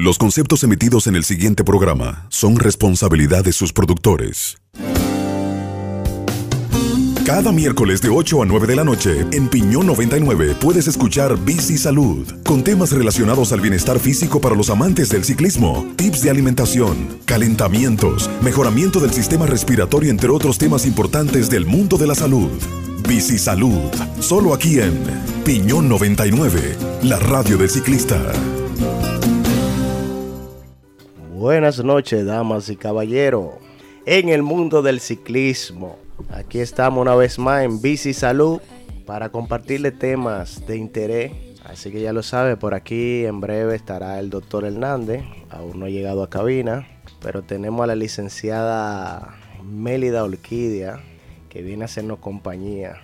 Los conceptos emitidos en el siguiente programa son responsabilidad de sus productores. Cada miércoles de 8 a 9 de la noche en Piñón 99 puedes escuchar Bici Salud, con temas relacionados al bienestar físico para los amantes del ciclismo, tips de alimentación, calentamientos, mejoramiento del sistema respiratorio, entre otros temas importantes del mundo de la salud. Bici Salud, solo aquí en Piñón 99, la radio del ciclista. Buenas noches, damas y caballeros. En el mundo del ciclismo, aquí estamos una vez más en Bici Salud para compartirle temas de interés. Así que ya lo sabe, por aquí en breve estará el doctor Hernández. Aún no ha llegado a cabina, pero tenemos a la licenciada Mélida Orquídea que viene a hacernos compañía.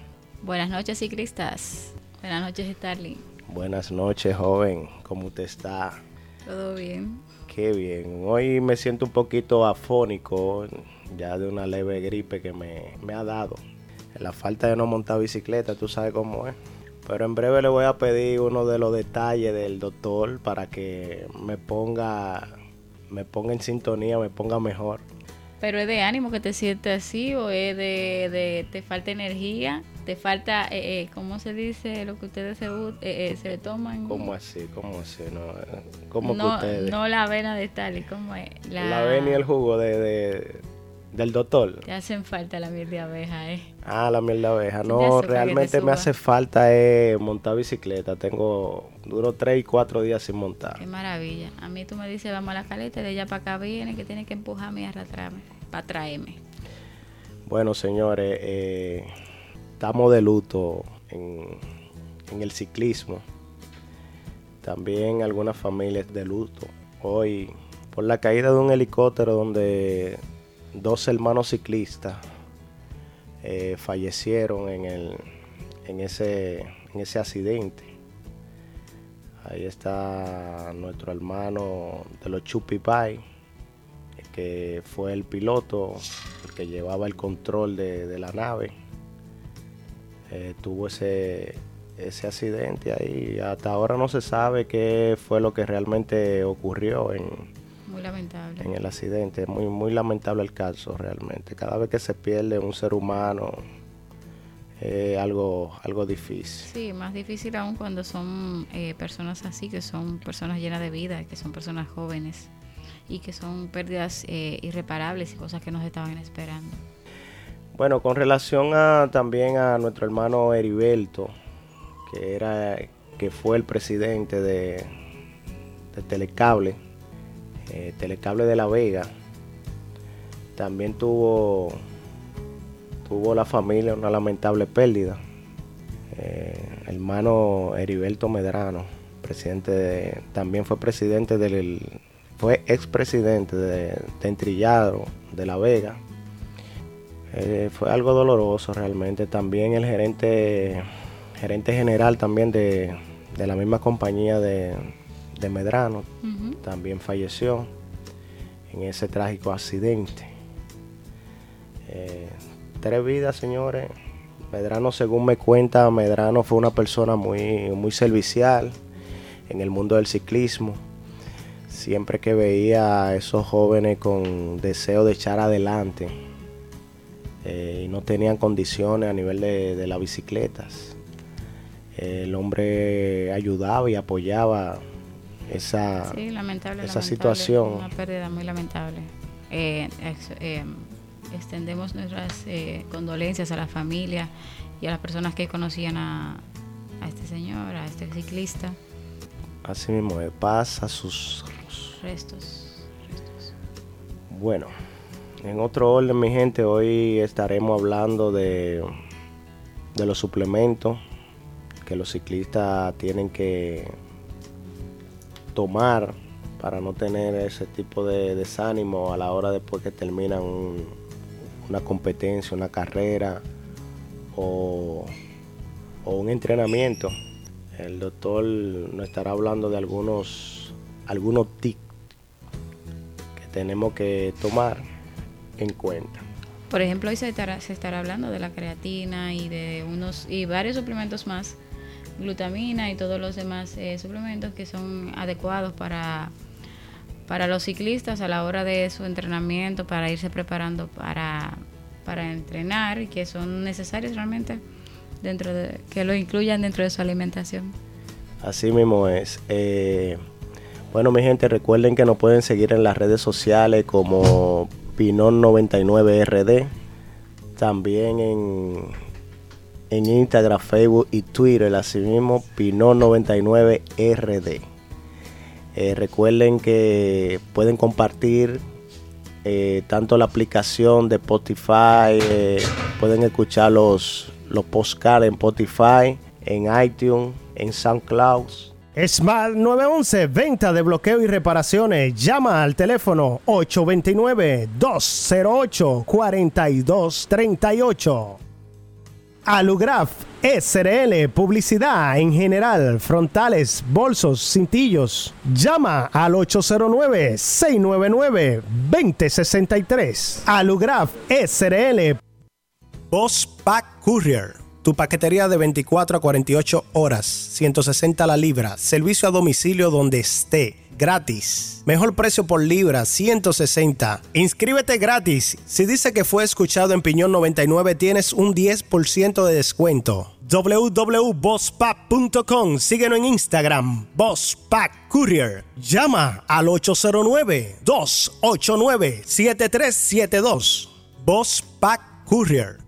Buenas noches, ciclistas. Buenas noches, Starling. Buenas noches, joven. ¿Cómo te está? Todo bien. Qué bien. Hoy me siento un poquito afónico, ya de una leve gripe que me, ha dado. La falta de no montar bicicleta, tú sabes cómo es. Pero en breve le voy a pedir uno de los detalles del doctor para que me ponga, me ponga en sintonía, me ponga mejor. Pero es de ánimo que te sientes así o es de, de te falta energía te falta, eh, eh, ¿cómo se dice lo que ustedes se, eh, eh se toman? ¿Cómo así? ¿Cómo así? No, ¿Cómo no, que ustedes? No la avena de tal y como es. La, la avena y el jugo de, de, del doctor. Te hacen falta la miel de abeja, ¿eh? Ah, la miel de abeja. No, realmente me hace falta eh, montar bicicleta. Tengo, duro tres y cuatro días sin montar. Qué maravilla. A mí tú me dices, vamos a la caleta, de allá para acá viene, que tiene que empujarme y arrastrarme, para traerme. Bueno, señores, eh estamos de luto en, el ciclismo. También algunas familias de luto. Hoy, por la caída de un helicóptero donde dos hermanos ciclistas eh, fallecieron en, el, en, ese, en ese accidente. Ahí está nuestro hermano de los Chupipai, que fue el piloto, el que llevaba el control de la nave eh, tuvo ese, ese accidente ahí. Hasta ahora no se sabe qué fue lo que realmente ocurrió en, muy lamentable. en el accidente. Muy, muy lamentable el caso realmente. Cada vez que se pierde un ser humano es algo, algo difícil. Sí, más difícil aún cuando son eh, personas así, que son personas llenas de vida, que son personas jóvenes y que son pérdidas eh, irreparables y cosas que nos estaban esperando. Bueno, con relación a también a nuestro hermano Heriberto, que era que fue el presidente de, Telecable, eh, Telecable de La Vega, también tuvo tuvo la familia una lamentable pérdida. Eh, hermano Heriberto Medrano, presidente también fue presidente del fue expresidente de, de Entrillado de La Vega eh, fue algo doloroso realmente. También el gerente, gerente general también de, la misma compañía de, Medrano también falleció en ese trágico accidente. Eh, tres vidas, señores. Medrano, según me cuenta, Medrano fue una persona muy, muy servicial en el mundo del ciclismo. Siempre que veía a esos jóvenes con deseo de echar adelante, eh, y no tenían condiciones a nivel de, las bicicletas. el hombre ayudaba y apoyaba esa, esa situación. Una pérdida muy lamentable. Eh, eh, extendemos nuestras condolencias a la familia y a las personas que conocían a, a este señor, a este ciclista. Así mismo, pasa sus restos. restos. Bueno. En otro orden, mi gente, hoy estaremos hablando de, de los suplementos que los ciclistas tienen que tomar para no tener ese tipo de desánimo a la hora después que terminan una competencia, una carrera o, o, un entrenamiento. El doctor nos estará hablando de algunos, algunos tips que tenemos que tomar en cuenta. Por ejemplo, hoy se estará, se estará hablando de la creatina y de unos y varios suplementos más, glutamina y todos los demás eh, suplementos que son adecuados para, para los ciclistas a la hora de su entrenamiento, para irse preparando para, para entrenar y que son necesarios realmente dentro de que lo incluyan dentro de su alimentación. Así mismo es. Eh, bueno, mi gente, recuerden que nos pueden seguir en las redes sociales como Pinon99RD, también en, en Instagram, Facebook y Twitter, así mismo Pinon99RD. Eh, recuerden que pueden compartir eh, tanto la aplicación de Spotify, pueden escuchar los, los en Spotify, en iTunes, en SoundCloud Smart 911, venta de bloqueo y reparaciones. Llama al teléfono 829-208-4238. Alugraf SRL, publicidad en general, frontales, bolsos, cintillos. Llama al 809-699-2063. Alugraf SRL. Boss Pack Courier tu paquetería de 24 a 48 horas, 160 la libra, servicio a domicilio donde esté, gratis. Mejor precio por libra, 160. Inscríbete gratis. Si dice que fue escuchado en Piñón 99, tienes un 10% de descuento. www.bosspack.com. Síguenos en Instagram, Bosspack Courier. Llama al 809-289-7372. Bosspack Courier.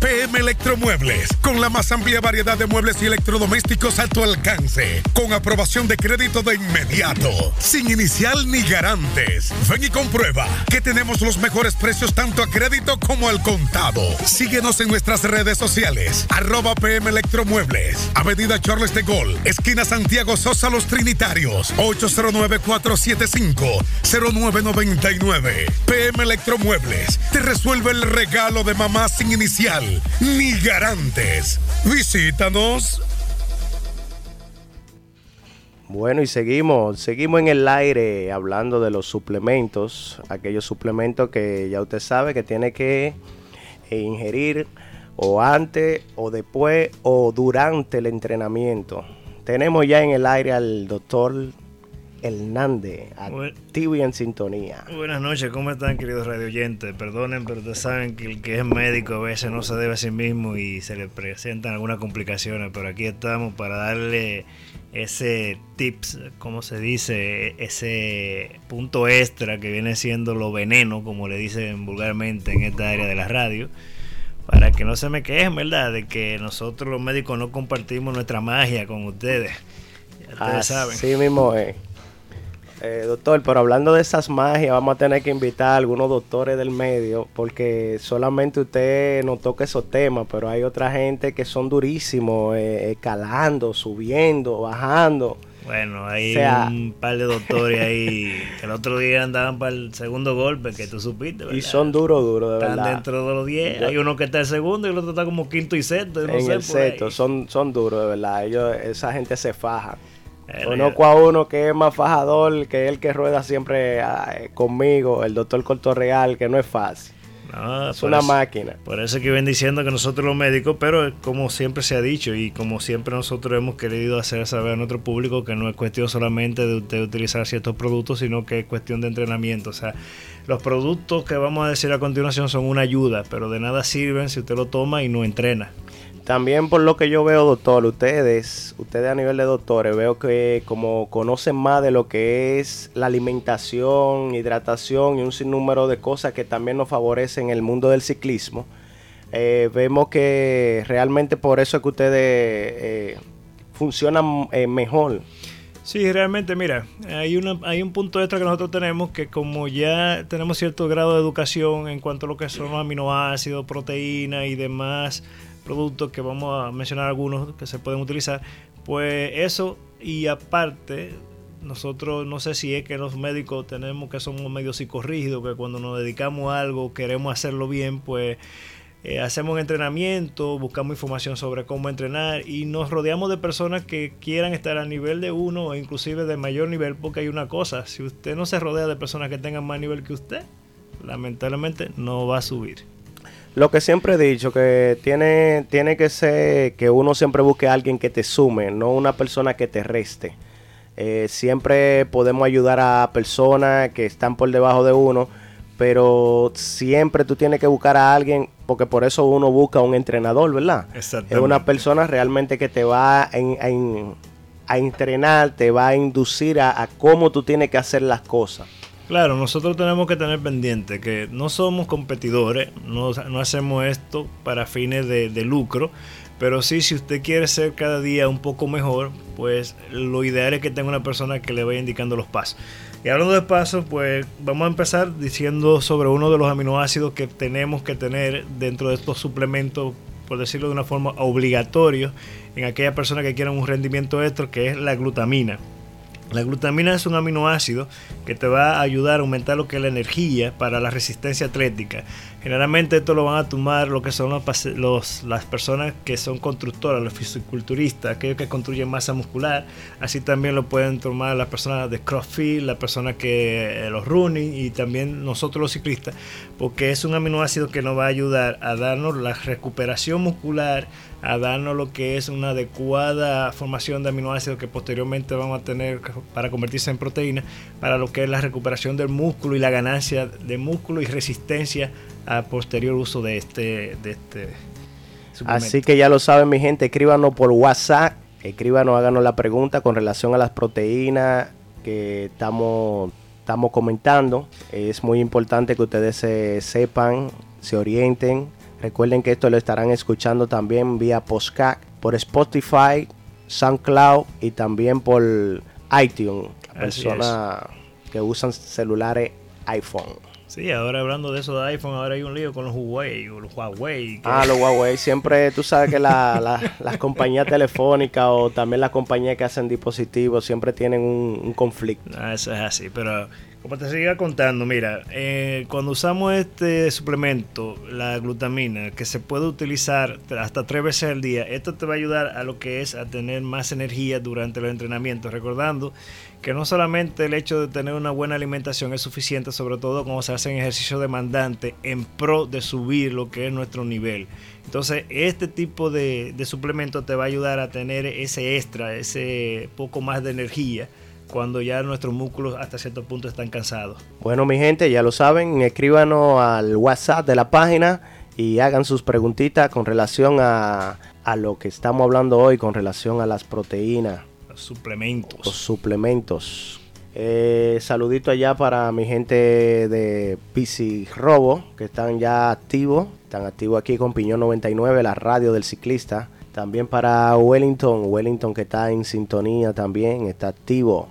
PM Electromuebles, con la más amplia variedad de muebles y electrodomésticos a tu alcance, con aprobación de crédito de inmediato, sin inicial ni garantes. Ven y comprueba que tenemos los mejores precios tanto a crédito como al contado. Síguenos en nuestras redes sociales, arroba PM Electromuebles, Avenida Charles de Gol, esquina Santiago Sosa Los Trinitarios, 809-475-0999. PM Electromuebles, te resuelve el regalo de mamá sin inicial ni garantes. Visítanos. Bueno, y seguimos, seguimos en el aire hablando de los suplementos, aquellos suplementos que ya usted sabe que tiene que ingerir o antes o después o durante el entrenamiento. Tenemos ya en el aire al doctor Hernández, activo y en sintonía. Buenas noches, ¿cómo están queridos radio oyentes? Perdonen, pero ustedes saben que el que es médico a veces no se debe a sí mismo y se le presentan algunas complicaciones, pero aquí estamos para darle ese tips, como se dice, ese punto extra que viene siendo lo veneno, como le dicen vulgarmente en esta área de la radio, para que no se me quejen, ¿verdad? De que nosotros los médicos no compartimos nuestra magia con ustedes. ustedes saben. Sí mismo es. Eh, doctor, pero hablando de esas magias, vamos a tener que invitar a algunos doctores del medio, porque solamente usted no toca esos temas, pero hay otra gente que son durísimos, eh, escalando, subiendo, bajando. Bueno, hay un par de doctores ahí que el otro día andaban para el segundo golpe, que tú supiste, ¿verdad? Y son duros, duros, de Están dentro de los 10. Hay uno que está el segundo y el otro está como quinto y sexto. en el sexto, son, son duros, de verdad. Ellos, esa gente se faja. Conozco a uno que es más fajador, que es el que rueda siempre ah, eh, conmigo, el doctor Cortorreal, que no es fácil. es una máquina. Por eso que ven diciendo que nosotros los médicos, pero como siempre se ha dicho y como siempre nosotros hemos querido hacer saber a nuestro público que no es cuestión solamente de, de utilizar ciertos productos, sino que es cuestión de entrenamiento. O sea, los productos que vamos a decir a continuación son una ayuda, pero de nada sirven si usted lo toma y no entrena. También por lo que yo veo, doctor, ustedes, ustedes a nivel de doctores, veo que como conocen más de lo que es la alimentación, hidratación y un sinnúmero de cosas que también nos favorecen el mundo del ciclismo, eh, vemos que realmente por eso es que ustedes eh, funcionan eh, mejor. Sí, realmente, mira, hay, una, hay un punto extra que nosotros tenemos que como ya tenemos cierto grado de educación en cuanto a lo que son los aminoácidos, proteínas y demás, productos que vamos a mencionar algunos que se pueden utilizar, pues eso y aparte nosotros no sé si es que los médicos tenemos que somos medio psicorrígidos, que cuando nos dedicamos a algo queremos hacerlo bien, pues eh, hacemos entrenamiento, buscamos información sobre cómo entrenar y nos rodeamos de personas que quieran estar a nivel de uno o inclusive de mayor nivel, porque hay una cosa, si usted no se rodea de personas que tengan más nivel que usted, lamentablemente no va a subir. Lo que siempre he dicho, que tiene, tiene que ser que uno siempre busque a alguien que te sume, no una persona que te reste. Eh, siempre podemos ayudar a personas que están por debajo de uno, pero siempre tú tienes que buscar a alguien, porque por eso uno busca un entrenador, ¿verdad? Es una persona realmente que te va a, entrenar, te va a inducir a, cómo tú tienes que hacer las cosas. Claro, nosotros tenemos que tener pendiente que no somos competidores, no, hacemos esto para fines de, de lucro, pero sí, si usted quiere ser cada día un poco mejor, pues lo ideal es que tenga una persona que le vaya indicando los pasos. Y hablando de pasos, pues vamos a empezar diciendo sobre uno de los aminoácidos que tenemos que tener dentro de estos suplementos, por decirlo de una forma obligatoria, en aquellas personas que quieran un rendimiento extra, que es la glutamina. La glutamina es un aminoácido que te va a ayudar a aumentar lo que es la energía para la resistencia atlética. Generalmente esto lo van a tomar lo que son los, las personas que son constructoras, los fisiculturistas, aquellos que construyen masa muscular. Así también lo pueden tomar las personas de CrossFit, las personas que eh, los running y también nosotros los ciclistas, porque es un aminoácido que nos va a ayudar a darnos la recuperación muscular, a darnos lo que es una adecuada formación de aminoácidos que posteriormente vamos a tener para convertirse en proteína, para lo que es la recuperación del músculo y la ganancia de músculo y resistencia a posterior uso de este, de este Así que ya lo saben mi gente, escríbanos por WhatsApp, escríbanos, háganos la pregunta con relación a las proteínas que estamos, estamos comentando. Es muy importante que ustedes se sepan, se orienten Recuerden que esto lo estarán escuchando también vía Postcat, por Spotify, SoundCloud y también por iTunes. Personas que usan celulares iPhone. Sí, ahora hablando de eso de iPhone, ahora hay un lío con los Huawei o los Huawei. Ah, los Huawei. Siempre, tú sabes que las compañías telefónicas o también las compañías que hacen dispositivos siempre tienen un, un conflicto. Ah, eso es así, pero como te siga contando, mira, eh, cuando usamos este suplemento, la glutamina, que se puede utilizar hasta tres veces al día, esto te va a ayudar a lo que es a tener más energía durante los entrenamientos. Recordando que no solamente el hecho de tener una buena alimentación es suficiente, sobre todo cuando se hacen ejercicios demandantes en pro de subir lo que es nuestro nivel. Entonces, este tipo de, de suplemento te va a ayudar a tener ese extra, ese poco más de energía cuando ya nuestros músculos hasta cierto punto están cansados. Bueno, mi gente, ya lo saben, escríbanos al WhatsApp de la página y hagan sus preguntitas con relación a, lo que estamos hablando hoy, con relación a las proteínas. Los suplementos. Los suplementos. Eh, saludito allá para mi gente de PC Robo, que están ya activos. Están activos aquí con Piñón 99, la radio del ciclista. También para Wellington, Wellington que está en sintonía también, está activo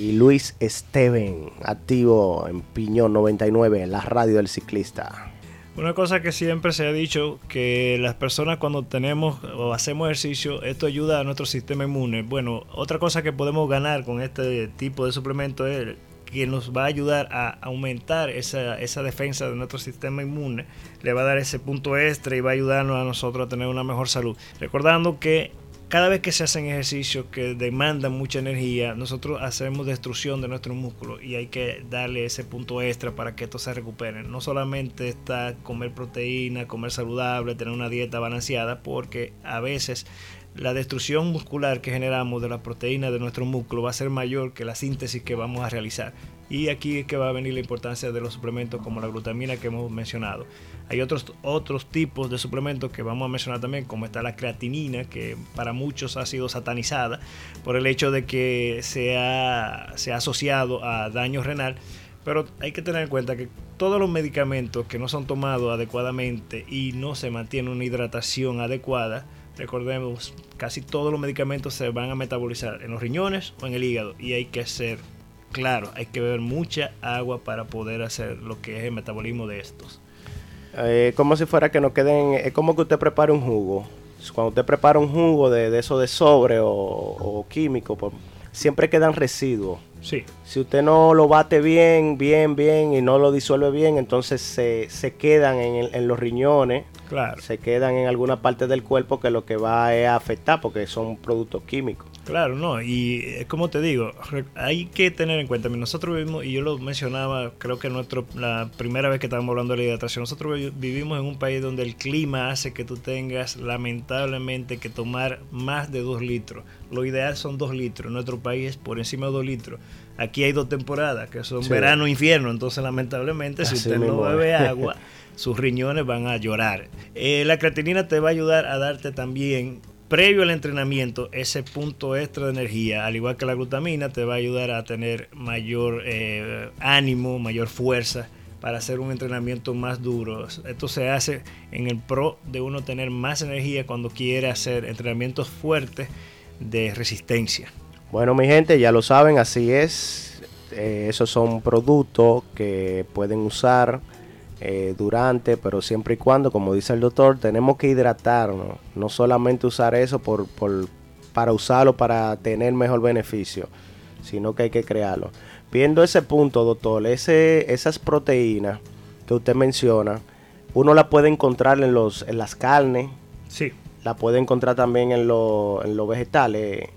y Luis Esteven, activo en Piñón 99, la radio del ciclista. Una cosa que siempre se ha dicho, que las personas cuando tenemos o hacemos ejercicio, esto ayuda a nuestro sistema inmune. Bueno, otra cosa que podemos ganar con este tipo de suplemento es que nos va a ayudar a aumentar esa, esa defensa de nuestro sistema inmune, le va a dar ese punto extra y va a ayudarnos a nosotros a tener una mejor salud. Recordando que cada vez que se hacen ejercicios que demandan mucha energía, nosotros hacemos destrucción de nuestros músculos y hay que darle ese punto extra para que estos se recuperen. No solamente está comer proteína, comer saludable, tener una dieta balanceada, porque a veces la destrucción muscular que generamos de la proteína de nuestro músculo va a ser mayor que la síntesis que vamos a realizar. Y aquí es que va a venir la importancia de los suplementos como la glutamina que hemos mencionado. Hay otros, otros tipos de suplementos que vamos a mencionar también, como está la creatinina, que para muchos ha sido satanizada por el hecho de que se ha, se ha asociado a daño renal. Pero hay que tener en cuenta que todos los medicamentos que no son tomados adecuadamente y no se mantiene una hidratación adecuada, recordemos, casi todos los medicamentos se van a metabolizar en los riñones o en el hígado y hay que ser claro, hay que beber mucha agua para poder hacer lo que es el metabolismo de estos. Eh, como si fuera que no queden, es como que usted prepara un jugo. Cuando usted prepara un jugo de, eso de sobre o, químico, pues, siempre quedan residuos. Sí. Si usted no lo bate bien, bien, bien y no lo disuelve bien, entonces se, quedan en, los riñones. Claro. Se quedan en alguna parte del cuerpo que lo que va a afectar porque son productos químicos. Claro, no, y eh, como te digo, hay que tener en cuenta, nosotros vivimos, y yo lo mencionaba, creo que nuestro, la primera vez que estábamos hablando de la hidratación, nosotros vivimos en un país donde el clima hace que tú tengas lamentablemente que tomar más de dos litros. Lo ideal son dos litros, en nuestro país es por encima de dos litros. Aquí hay dos temporadas, que son verano e invierno, entonces lamentablemente si usted no bebe agua, sus riñones van a llorar. Eh, la creatinina te va a ayudar a darte también previo al entrenamiento, ese punto extra de energía, al igual que la glutamina, te va a ayudar a tener mayor eh, ánimo, mayor fuerza para hacer un entrenamiento más duro. Esto se hace en el pro de uno tener más energía cuando quiere hacer entrenamientos fuertes de resistencia. Bueno, mi gente, ya lo saben, así es. Eh, esos son productos que pueden usar eh, durante, pero siempre y cuando, como dice el doctor, tenemos que hidratarnos. No solamente usar eso por, para usarlo para tener mejor beneficio, sino que hay que crearlo. Viendo ese punto, doctor, ese, esas proteínas que usted menciona, uno la puede encontrar en, los, en las carnes. Sí. La puede encontrar también en, en los vegetales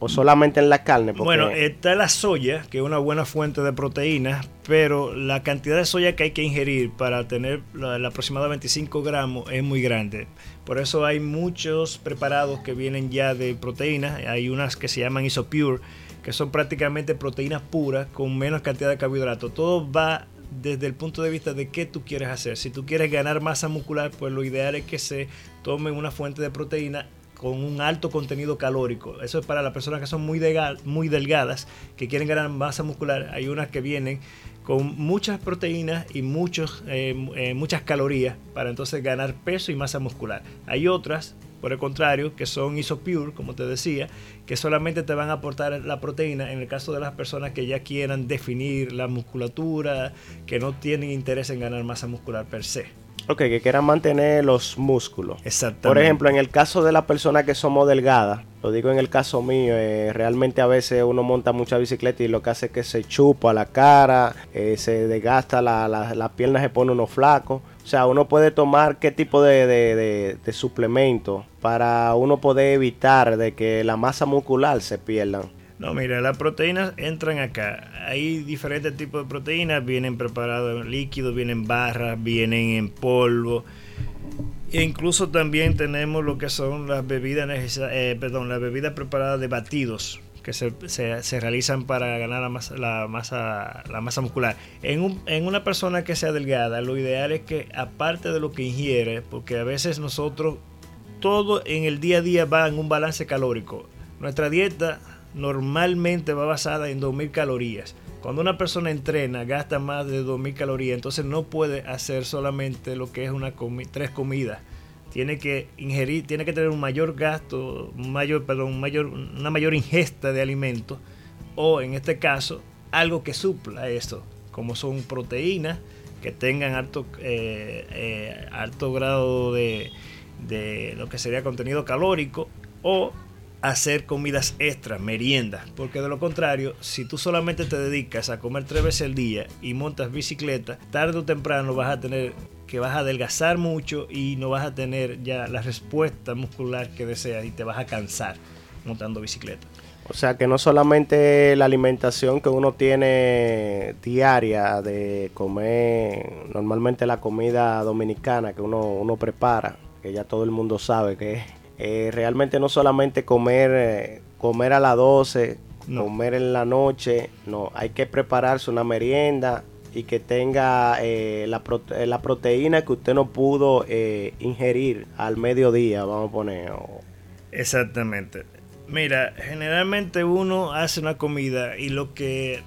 o solamente en la carne? Bueno, está la soya, que es una buena fuente de proteínas, pero la cantidad de soya que hay que ingerir para tener la, aproximadamente 25 gramos es muy grande. Por eso hay muchos preparados que vienen ya de proteínas. Hay unas que se llaman Isopure, que son prácticamente proteínas puras con menos cantidad de carbohidratos. Todo va desde el punto de vista de qué tú quieres hacer. Si tú quieres ganar masa muscular, pues lo ideal es que se tome una fuente de proteína con un alto contenido calórico. Eso es para las personas que son muy, delgadas, que quieren ganar masa muscular. Hay unas que vienen con muchas proteínas y muchos, eh, eh, muchas calorías para entonces ganar peso y masa muscular. Hay otras, por el contrario, que son isopure, como te decía, que solamente te van a aportar la proteína en el caso de las personas que ya quieran definir la musculatura, que no tienen interés en ganar masa muscular per se. Ok, que quieran mantener los músculos. Exactamente. Por ejemplo, en el caso de las personas que somos delgadas, lo digo en el caso mío, eh, realmente a veces uno monta mucha bicicleta y lo que hace es que se chupa la cara, eh, se desgasta la, las piernas, se pone uno flaco. O sea, uno puede tomar qué tipo de, de suplemento para uno poder evitar de que la masa muscular se pierda. No, mira, las proteínas entran acá. Hay diferentes tipos de proteínas, vienen preparadas en líquido, vienen barras, vienen en polvo. E incluso también tenemos lo que son las bebidas eh, perdón, las bebidas preparadas de batidos que se, se, realizan para ganar la masa, la masa, la masa muscular. En, un, en una persona que sea delgada, lo ideal es que aparte de lo que ingiere, porque a veces nosotros todo en el día a día va en un balance calórico. Nuestra dieta normalmente va basada en 2.000 calorías. Cuando una persona entrena, gasta más de 2.000 calorías, entonces no puede hacer solamente lo que es una tres comidas. Tiene que ingerir, tiene que tener un mayor gasto, mayor, perdón, mayor, una mayor ingesta de alimentos o en este caso algo que supla eso, como son proteínas que tengan alto, eh, eh, alto grado de, de lo que sería contenido calórico o hacer comidas extras, meriendas, porque de lo contrario, si tú solamente te dedicas a comer tres veces al día y montas bicicleta, tarde o temprano vas a tener que vas a adelgazar mucho y no vas a tener ya la respuesta muscular que deseas y te vas a cansar montando bicicleta. O sea que no solamente la alimentación que uno tiene diaria de comer normalmente la comida dominicana que uno, uno prepara, que ya todo el mundo sabe que es eh, realmente no solamente comer, eh, comer a las 12, comer en la noche, no, hay que prepararse una merienda y que tenga eh, la, la, proteína que usted no pudo ingerir al mediodía, vamos a poner. Exactamente. Mira, generalmente uno hace una comida y lo que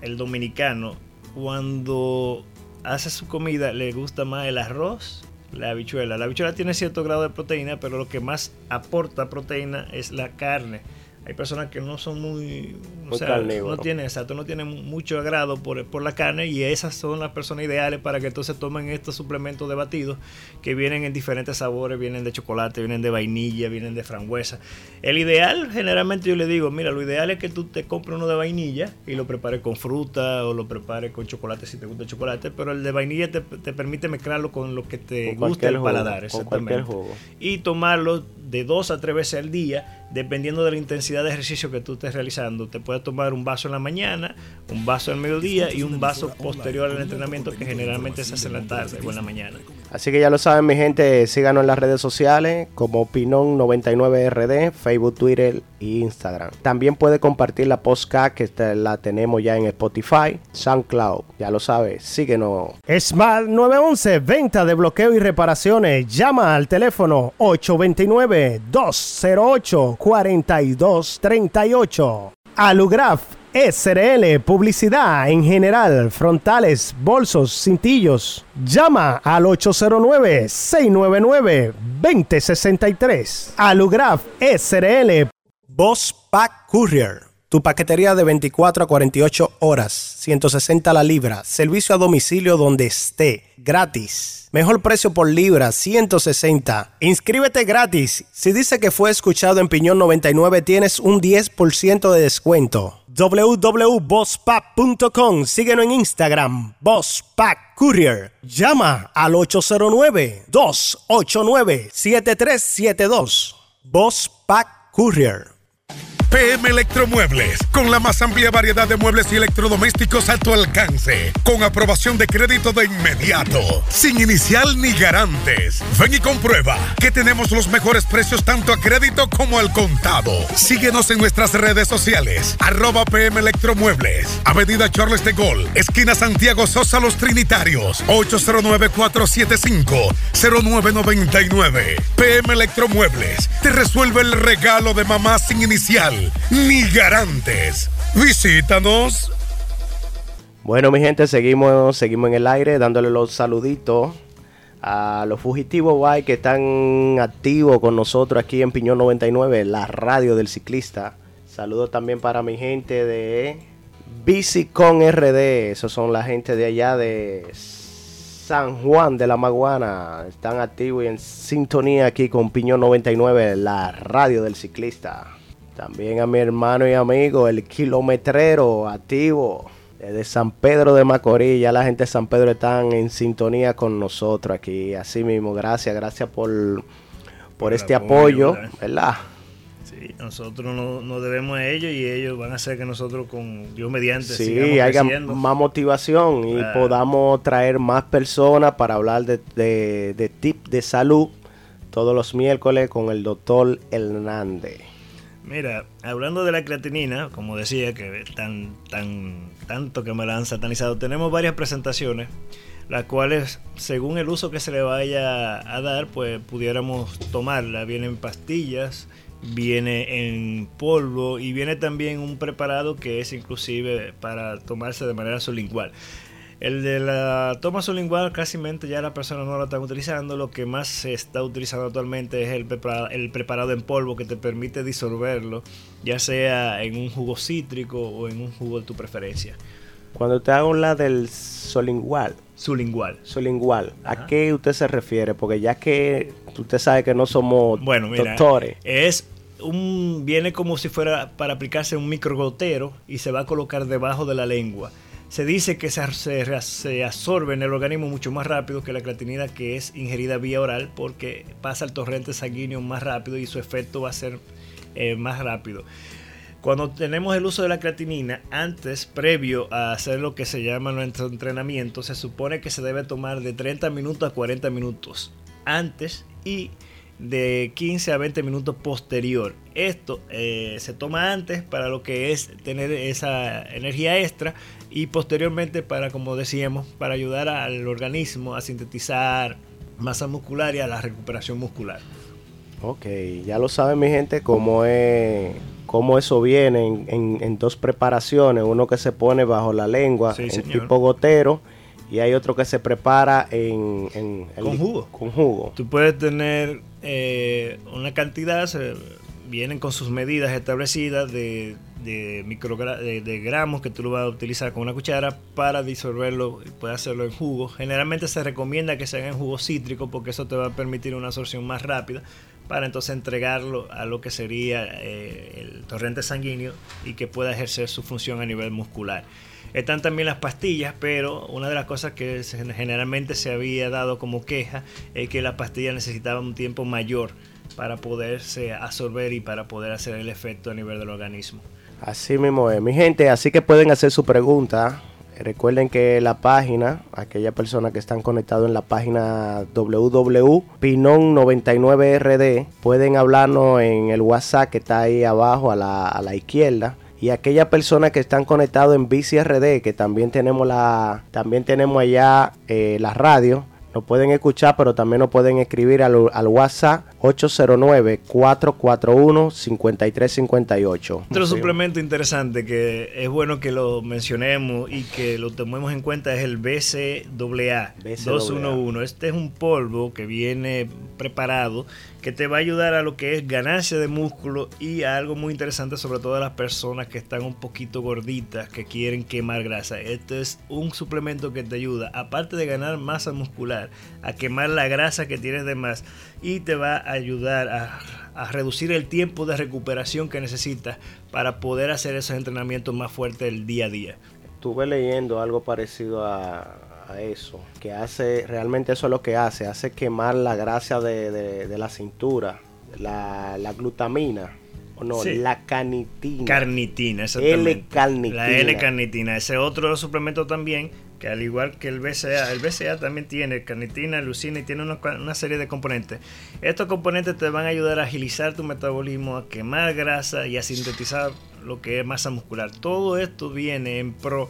el dominicano cuando hace su comida le gusta más el arroz la habichuela. La habichuela tiene cierto grado de proteína, pero lo que más aporta proteína es la carne hay personas que no son muy, o sea, no tienen exacto no tienen mucho agrado por, por, la carne y esas son las personas ideales para que entonces tomen estos suplementos de batidos que vienen en diferentes sabores vienen de chocolate vienen de vainilla vienen de frambuesa. El ideal generalmente yo le digo mira lo ideal es que tú te compres uno de vainilla y lo prepares con fruta o lo prepares con chocolate si te gusta el chocolate pero el de vainilla te, permite mezclarlo con lo que te guste el paladar exactamente. y tomarlo de dos a tres veces al día dependiendo de la intensidad de ejercicio que tú estés realizando. Te puedes tomar un vaso en la mañana, un vaso al mediodía y un vaso posterior al entrenamiento que generalmente se hace en la tarde o en la mañana. Así que ya lo saben mi gente, síganos en las redes sociales como Pinón99RD, Facebook, Twitter e Instagram. También puede compartir la podcast que la tenemos ya en Spotify, SoundCloud, ya lo sabes, síguenos. Smart 911, venta de bloqueo y reparaciones. Llama al teléfono 829-208-4238. Alugraf SRL, publicidad en general, frontales, bolsos, cintillos. Llama al 809-699-2063. Alugraf SRL. Boss Pack Courier. Tu paquetería de 24 a 48 horas, 160 la libra, servicio a domicilio donde esté, gratis. Mejor precio por libra, 160. Inscríbete gratis. Si dice que fue escuchado en Piñón 99, tienes un 10% de descuento www.bosspack.com. Síguenos en Instagram, Bosspack Courier. Llama al 809-289-7372. Bosspack Courier. PM Electromuebles, con la más amplia variedad de muebles y electrodomésticos a tu alcance, con aprobación de crédito de inmediato, sin inicial ni garantes. Ven y comprueba que tenemos los mejores precios tanto a crédito como al contado. Síguenos en nuestras redes sociales, arroba PM Electromuebles, Avenida Charles de Gol, esquina Santiago Sosa Los Trinitarios, 809-475-0999. PM Electromuebles, te resuelve el regalo de mamá sin inicial ni garantes. Visítanos. Bueno, mi gente, seguimos, seguimos en el aire dándole los saluditos a los fugitivos guay que están activos con nosotros aquí en Piñón 99, la radio del ciclista. Saludos también para mi gente de Bicicon RD, esos son la gente de allá de San Juan de la Maguana. Están activos y en sintonía aquí con Piñón 99, la radio del ciclista. También a mi hermano y amigo, el kilometrero activo de San Pedro de Macorís. Ya la gente de San Pedro están en sintonía con nosotros aquí. Así mismo, gracias, gracias por, por este apoyo, ¿verdad? Sí, nosotros nos debemos a ellos y ellos van a hacer que nosotros con Dios mediante sí, haya más motivación y podamos traer más personas para hablar de, de, de tips de salud todos los miércoles con el doctor Hernández. Mira, hablando de la creatinina, como decía, que tan, tan, tanto que me la han satanizado, tenemos varias presentaciones, las cuales, según el uso que se le vaya a dar, pues pudiéramos tomarla. Vienen pastillas, viene en polvo y viene también un preparado que es inclusive para tomarse de manera sublingual. El de la toma sublingual casi ya la persona no lo está utilizando. Lo que más se está utilizando actualmente es el preparado, el preparado en polvo que te permite disolverlo, ya sea en un jugo cítrico o en un jugo de tu preferencia. Cuando te hago la del solingual. Sublingual. Sublingual. ¿A qué usted se refiere? Porque ya que usted sabe que no somos bueno, doctores. Es un. Viene como si fuera para aplicarse un microgotero y se va a colocar debajo de la lengua se dice que se, absorbe en el organismo mucho más rápido que la creatinina que es ingerida vía oral porque pasa el torrente sanguíneo más rápido y su efecto va a ser eh, más rápido. Cuando tenemos el uso de la creatinina, antes, previo a hacer lo que se llama nuestro entrenamiento, se supone que se debe tomar de 30 minutos a 40 minutos antes y de 15 a 20 minutos posterior. Esto eh, se toma antes para lo que es tener esa energía extra y posteriormente para, como decíamos, para ayudar al organismo a sintetizar masa muscular y a la recuperación muscular. Ok, ya lo saben mi gente, cómo, es, cómo eso viene en, dos preparaciones, uno que se pone bajo la lengua, en tipo gotero, y hay otro que se prepara en, con jugo. Con jugo. Tú puedes tener eh, una cantidad, vienen con sus medidas establecidas de, de, de, gramos que tú lo vas a utilizar con una cuchara para disolverlo y puedes hacerlo en jugo. Generalmente se recomienda que se haga en jugo cítrico porque eso te va a permitir una absorción más rápida para entonces entregarlo a lo que sería eh, el torrente sanguíneo y que pueda ejercer su función a nivel muscular. Están también las pastillas, pero una de las cosas que generalmente se había dado como queja es que las pastillas necesitaban un tiempo mayor para poderse absorber y para poder hacer el efecto a nivel del organismo. Así mismo es, mi gente, así que pueden hacer su pregunta. Recuerden que la página, aquellas personas que están conectados en la página www.pinon99rd, pueden hablarnos en el WhatsApp que está ahí abajo a la, a la izquierda y aquellas personas que están conectados en BCRD, que también tenemos la también tenemos allá eh, la radio nos pueden escuchar, pero también nos pueden escribir al, WhatsApp 809-441-5358. Otro suplemento interesante que es bueno que lo mencionemos y que lo tomemos en cuenta es el BCAA, 211. Este es un polvo que viene preparado que te va a ayudar a lo que es ganancia de músculo y a algo muy interesante sobre todo a las personas que están un poquito gorditas, que quieren quemar grasa. Este es un suplemento que te ayuda, aparte de ganar masa muscular, a quemar la grasa que tienes de más y te va a ayudar a, a reducir el tiempo de recuperación que necesitas para poder hacer esos entrenamientos más fuertes el día a día. Estuve leyendo algo parecido a, a eso, que hace, realmente eso es lo que hace, hace quemar la grasa de, la cintura, la, glutamina, o no, la carnitina. Carnitina, exactamente. L-carnitina. La L-carnitina, ese otro suplemento también, que al igual que el BCA, el BCA también tiene carnitina, leucina y tiene una, una, serie de componentes. Estos componentes te van a ayudar a agilizar tu metabolismo, a quemar grasa y a sintetizar lo que es masa muscular. Todo esto viene en pro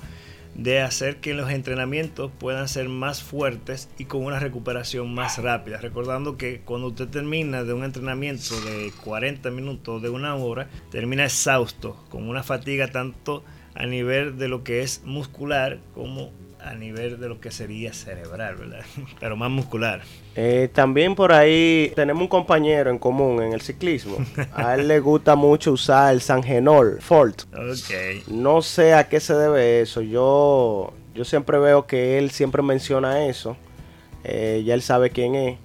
de hacer que los entrenamientos puedan ser más fuertes y con una recuperación más rápida. Recordando que cuando usted termina de un entrenamiento de 40 minutos, de una hora, termina exhausto, con una fatiga tanto a nivel de lo que es muscular como a nivel de lo que sería cerebral, ¿verdad? Pero más muscular. Eh, también por ahí tenemos un compañero en común en el ciclismo. A él le gusta mucho usar el Sangenol Fort. Ok. No sé a qué se debe eso. Yo, yo siempre veo que él siempre menciona eso. Eh, ya él sabe quién es.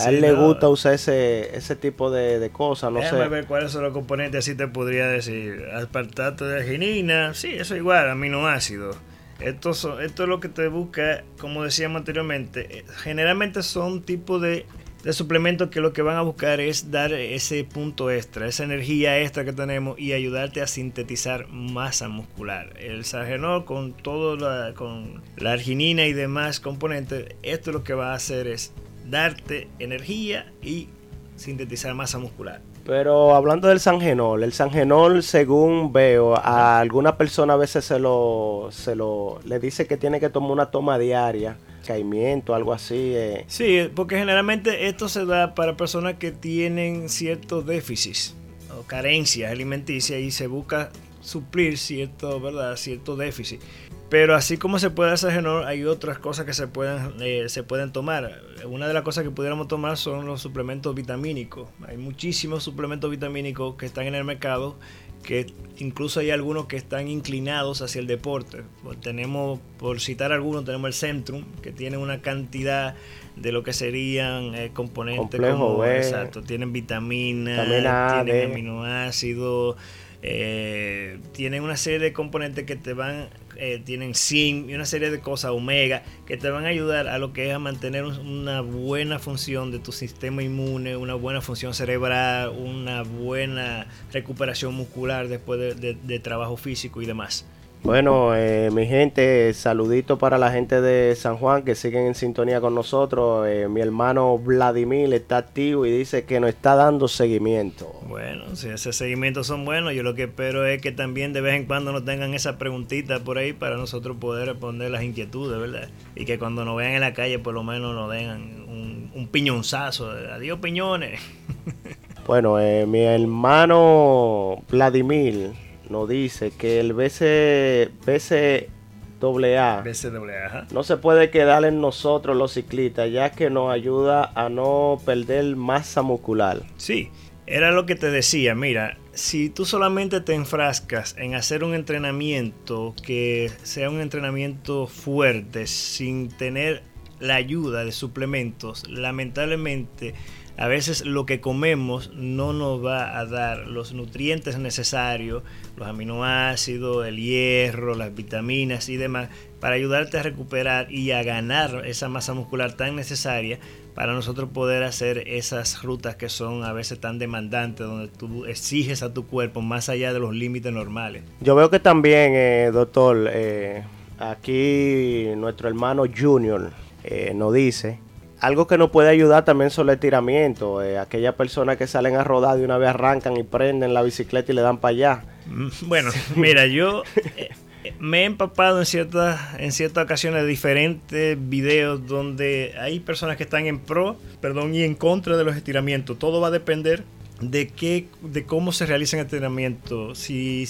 a él le gusta usar ese, ese tipo de, cosas, no Déjame ver cuáles son los componentes, así te podría decir. Aspartato de arginina, sí, eso igual, aminoácidos. Esto, es lo que te busca, como decíamos anteriormente, eh, generalmente son tipos de, de, suplementos que lo que van a buscar es dar ese punto extra, esa energía extra que tenemos y ayudarte a sintetizar masa muscular. El sargenol con todo la, con la arginina y demás componentes, esto lo que va a hacer es darte energía y sintetizar masa muscular. Pero hablando del sangenol, el sangenol, según veo, a alguna persona a veces se lo, se lo, le dice que tiene que tomar una toma diaria, caimiento, algo así. Eh. Sí, porque generalmente esto se da para personas que tienen ciertos déficits o carencias alimenticias y se busca suplir cierto, ¿verdad? cierto déficit. Pero así como se puede hacer genol, hay otras cosas que se pueden, eh, se pueden tomar. Una de las cosas que pudiéramos tomar son los suplementos vitamínicos. Hay muchísimos suplementos vitamínicos que están en el mercado, que incluso hay algunos que están inclinados hacia el deporte. Pues tenemos, por citar algunos, tenemos el Centrum, que tiene una cantidad de lo que serían eh, componentes como, exacto, tienen vitaminas, tienen aminoácidos, eh, tienen una serie de componentes que te van eh, tienen zinc y una serie de cosas, omega, que te van a ayudar a lo que es a mantener una buena función de tu sistema inmune, una buena función cerebral, una buena recuperación muscular después de trabajo físico y demás. Bueno, eh, mi gente, saludito para la gente de San Juan que siguen en sintonía con nosotros. Eh, mi hermano Vladimir está activo y dice que nos está dando seguimiento. Bueno, si ese seguimiento son buenos, yo lo que espero es que también de vez en cuando nos tengan esa preguntita por ahí para nosotros poder responder las inquietudes, ¿verdad? Y que cuando nos vean en la calle por lo menos nos den un, un piñonzazo. Adiós piñones. bueno, eh, mi hermano Vladimir nos dice que el BC, BCAA, BCAA no se puede quedar en nosotros los ciclistas, ya que nos ayuda a no perder masa muscular. Sí, era lo que te decía, mira, si tú solamente te enfrascas en hacer un entrenamiento que sea un entrenamiento fuerte sin tener la ayuda de suplementos, lamentablemente a veces lo que comemos no nos va a dar los nutrientes necesarios, los aminoácidos, el hierro, las vitaminas y demás, para ayudarte a recuperar y a ganar esa masa muscular tan necesaria para nosotros poder hacer esas rutas que son a veces tan demandantes, donde tú exiges a tu cuerpo más allá de los límites normales. Yo veo que también, eh, doctor, eh, aquí nuestro hermano Junior eh, nos dice, algo que nos puede ayudar también son los estiramientos. Eh, aquellas personas que salen a rodar de una vez arrancan y prenden la bicicleta y le dan para allá. Mm, Bueno, mira, yo eh, me he empapado en ciertas, en ciertas ocasiones de diferentes videos donde hay personas que están en pro, perdón, y en contra de los estiramientos. Todo va a depender de qué, de cómo se realiza el estiramiento. Si,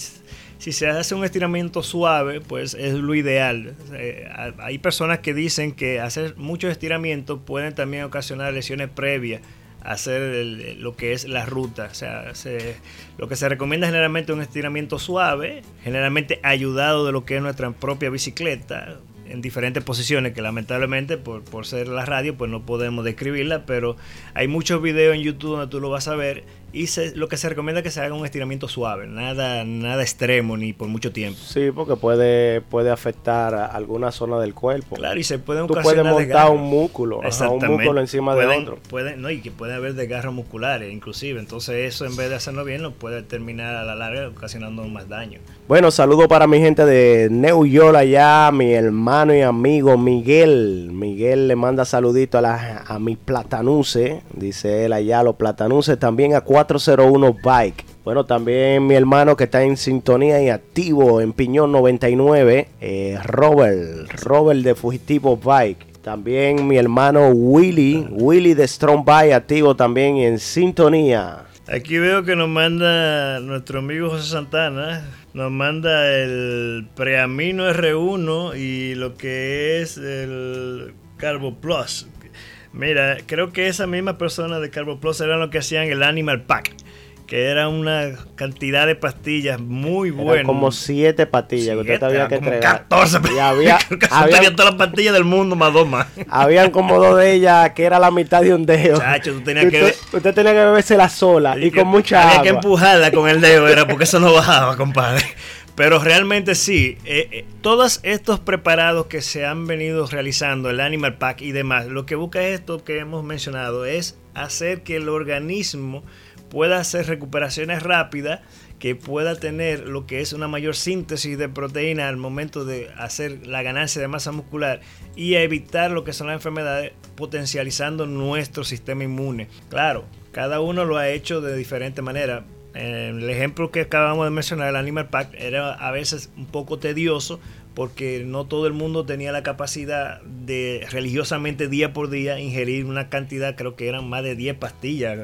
si se hace un estiramiento suave, pues es lo ideal. Eh, hay personas que dicen que hacer muchos estiramientos pueden también ocasionar lesiones previas a hacer lo que es la ruta. O sea, se- lo que se recomienda generalmente un estiramiento suave, generalmente ayudado de lo que es nuestra propia bicicleta en diferentes posiciones que lamentablemente por, por ser la radio pues no podemos describirla pero hay muchos videos en YouTube donde tú lo vas a ver y se- lo que se recomienda es que se haga un estiramiento suave nada nada extremo ni por mucho tiempo Sí, porque puede, puede afectar a alguna zona del cuerpo. claro y se pueden Tú puedes montar desgarros. un músculo, ajá, un músculo encima de Pueden- otro. pueden- no, y que puede haber desgarros musculares, inclusive. Entonces, eso en vez de hacerlo bien, lo puede terminar a la larga ocasionando más daño. Bueno, saludo para mi gente de New York allá, mi hermano y amigo Miguel. Miguel le manda saludito a, la, a mi platanuce, dice él allá, los platanuces, también a 401 Bike. Bueno, también mi hermano que está en sintonía y activo en Piñón 99, eh, Robert, Robert de Fugitivo Bike. También mi hermano Willy, Willy de Strong Bike, activo también en sintonía. Aquí veo que nos manda nuestro amigo José Santana, nos manda el Preamino R1 y lo que es el Carbo Plus. Mira, creo que esa misma persona de Carbo Plus eran lo que hacían el Animal Pack, que era una cantidad de pastillas muy Eran buenas. como siete patillas que usted había que como entregar. 14 Y había, había- todas las pastillas del mundo más dos más. habían como dos de ellas que era la mitad de un dedo. Chacho, tú tenías usted, que- usted tenía que beberse sola y que con mucha Había agua. que empujarla con el dedo, era porque eso no bajaba, compadre. Pero realmente sí, eh, eh, todos estos preparados que se han venido realizando, el Animal Pack y demás, lo que busca esto que hemos mencionado es hacer que el organismo pueda hacer recuperaciones rápidas, que pueda tener lo que es una mayor síntesis de proteína al momento de hacer la ganancia de masa muscular y evitar lo que son las enfermedades, potencializando nuestro sistema inmune. Claro, cada uno lo ha hecho de diferente manera. Eh, El ejemplo que acabamos de mencionar, el Animal Pack, era a veces un poco tedioso porque no todo el mundo tenía la capacidad de religiosamente día por día ingerir una cantidad, creo que eran más de 10 pastillas.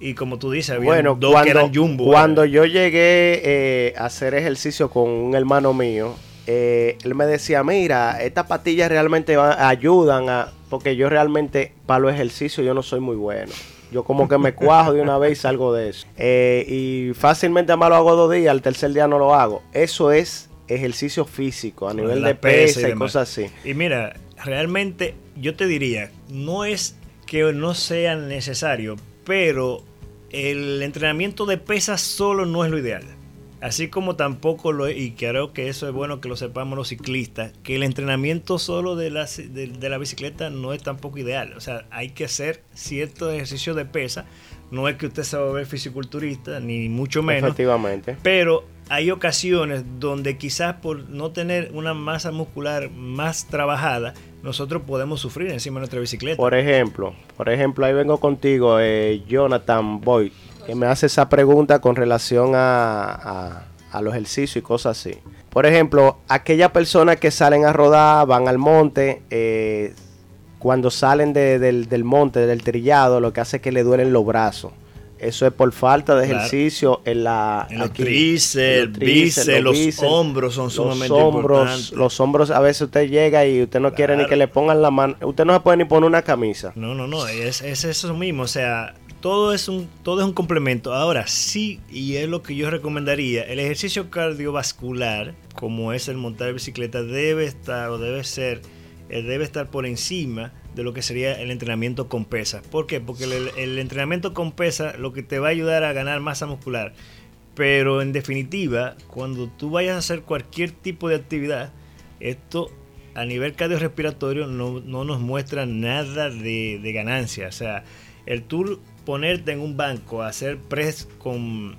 Y como tú dices, había Bueno, dos cuando, que eran jumbo. cuando yo llegué eh, a hacer ejercicio con un hermano mío, eh, él me decía, mira, estas pastillas realmente ayudan a... Porque yo realmente para los ejercicios yo no soy muy bueno. Yo como que me cuajo de una vez y salgo de eso. Eh, y fácilmente además lo hago dos días, al tercer día no lo hago. Eso es ejercicio físico, a nivel de pesa y pesa y, cosas así. Y mira, realmente yo te diría, no es que no sea necesario, pero el entrenamiento de pesas solo no es lo ideal. Así como tampoco lo es, y creo que eso es bueno que lo sepamos los ciclistas, que el entrenamiento solo de la, de, de la bicicleta no es tampoco ideal. O sea, hay que hacer cierto ejercicio de pesa. No es que usted se va a ver fisiculturista, ni mucho menos. Efectivamente. Pero hay ocasiones donde quizás por no tener una masa muscular más trabajada, nosotros podemos sufrir encima de nuestra bicicleta. Por ejemplo, por ejemplo, ahí vengo contigo, eh, Jonathan Boyd, que me hace esa pregunta con relación a, a- a los ejercicios y cosas así. Por ejemplo, aquellas personas que salen a rodar, van al monte, eh, cuando salen de- del, del monte, del trillado, lo que hace es que le duelen los brazos. Eso es por falta de Claro. ejercicio en la En los tríceps, los bíceps, los hombros son los sumamente hombros, importantes. Los hombros, a veces usted llega y usted no quiere ni que le pongan la mano. Usted no se puede ni poner una camisa. No, no, no, es, es eso mismo, o sea, todo es un todo es un complemento. Ahora sí, y es lo que yo recomendaría, el ejercicio cardiovascular, como es el montar bicicleta, debe estar o debe ser eh, debe estar por encima de lo que sería el entrenamiento con pesas. ¿Por qué? Porque el, entrenamiento con pesas lo que te va a ayudar a ganar masa muscular. Pero en definitiva, cuando tú vayas a hacer cualquier tipo de actividad, esto a nivel cardiorrespiratorio no, no nos muestra nada de, de ganancia. O sea, el tú ponerte en un banco a hacer press con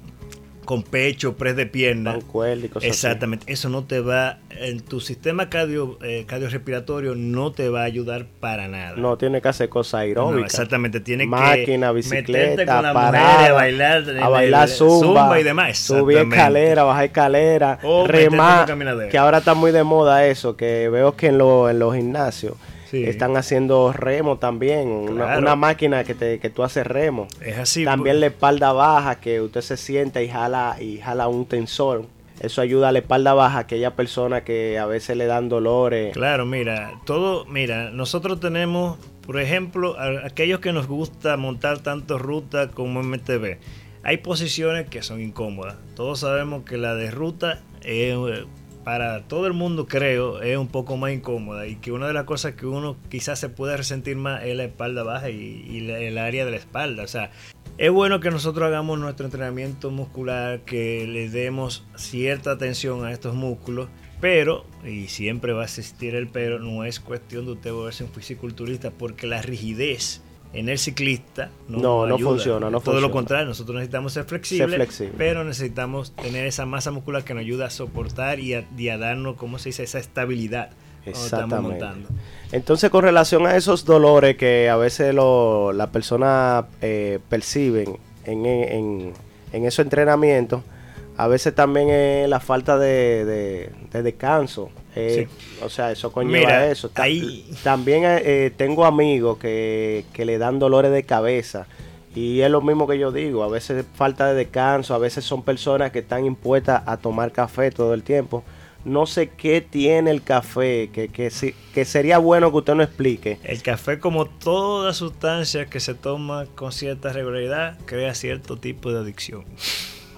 con pecho, press de pierna. Y cosas Exactamente. Eso no te va, en tu sistema cardio, eh, cardiorrespiratorio no te va a ayudar para nada. No, tiene que hacer cosas aeróbicas. No, exactamente. Tiene Máquina, que bicicleta, con la a bailar, a bailar zumba, y demás. Subir escalera, bajar escalera, remar, que ahora está muy de moda eso, que veo que en, en los gimnasios están haciendo remo también, una, máquina que, te, que tú haces remo. Es así. También la espalda baja, que usted se sienta y jala, y jala un tensor. Eso ayuda a la espalda baja, a aquella persona que a veces le dan dolores. Claro, mira, todo, mira, nosotros tenemos, por ejemplo, aquellos que nos gusta montar tanto ruta como MTV. Hay posiciones que son incómodas. Todos sabemos que la de ruta es para todo el mundo creo es un poco más incómoda y que una de las cosas que uno quizás se puede resentir más es la espalda baja y, el área de la espalda. O sea, es bueno que nosotros hagamos nuestro entrenamiento muscular, que le demos cierta atención a estos músculos, pero, y siempre va a existir el pero, no es cuestión de usted volverse un fisiculturista porque la rigidez en el ciclista no, no, funciona. No Todo lo contrario, nosotros necesitamos ser flexibles, pero necesitamos tener esa masa muscular que nos ayuda a soportar y a, darnos, ¿cómo se dice?, esa estabilidad. Exactamente. Entonces, con relación a esos dolores que a veces las personas eh, perciben en, en, en esos entrenamientos, a veces también es la falta de, descanso. Eh, o sea, eso conlleva eso. También eh, tengo amigos que, le dan dolores de cabeza. Y es lo mismo que yo digo, a veces falta de descanso, a veces son personas que están impuestas a tomar café todo el tiempo. No sé qué tiene el café, que, que, que sería bueno que usted nos explique. El café, como toda sustancia que se toma con cierta regularidad, crea cierto tipo de adicción.